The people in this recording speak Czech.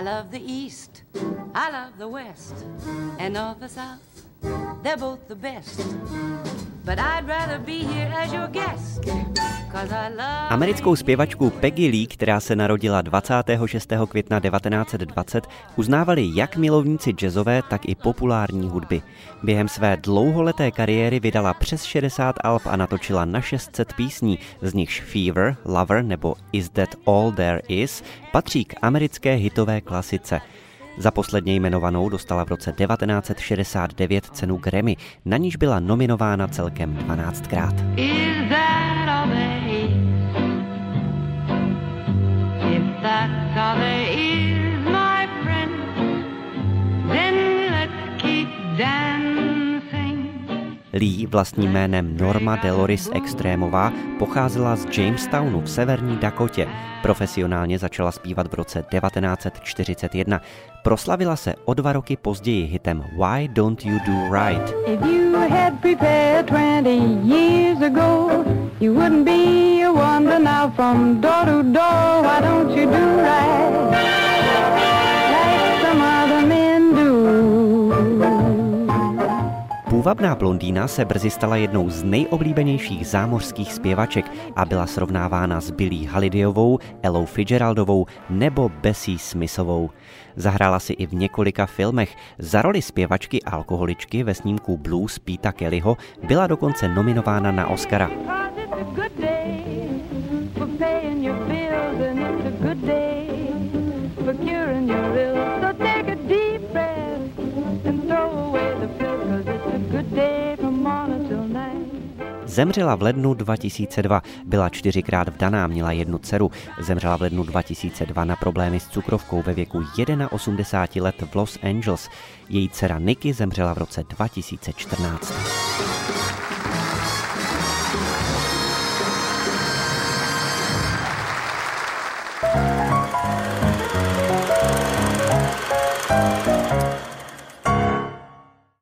I love the East, I love the West, and North the South. They're both the best. But I'd rather be here as your guest. Americkou zpěvačku Peggy Lee, která se narodila 26. května 1920, uznávali jak milovníci jazzové, tak i populární hudby. Během své dlouholeté kariéry vydala přes 60 alb a natočila na 600 písní, z nichž Fever, Lover nebo Is That All There Is patří k americké hitové klasice. Za posledně jmenovanou dostala v roce 1969 cenu Grammy, na níž byla nominována celkem 12krát. Lee vlastním jménem Norma Deloris Extrémová pocházela z Jamestownu v severní Dakotě. Profesionálně začala zpívat v roce 1941. Proslavila se o dva roky později hitem Why Don't You Do Right. From door to door. Why don't you do right? Půvabná blondýna se brzy stala jednou z nejoblíbenějších zámořských zpěvaček a byla srovnávána s Billie Holidayovou, Ellou Fitzgeraldovou nebo Bessie Smithovou. Zahrála si i v několika filmech. Za roli zpěvačky alkoholičky ve snímku Blues Pita Kellyho byla dokonce nominována na Oscara. For curing your ills. So take a deep breath and throw away the pill. Zemřela v lednu 2002, byla čtyřikrát vdaná, měla jednu dceru. Zemřela v lednu 2002 na problémy s cukrovkou ve věku 81 let v Los Angeles. Její dcera Nikki zemřela v roce 2014.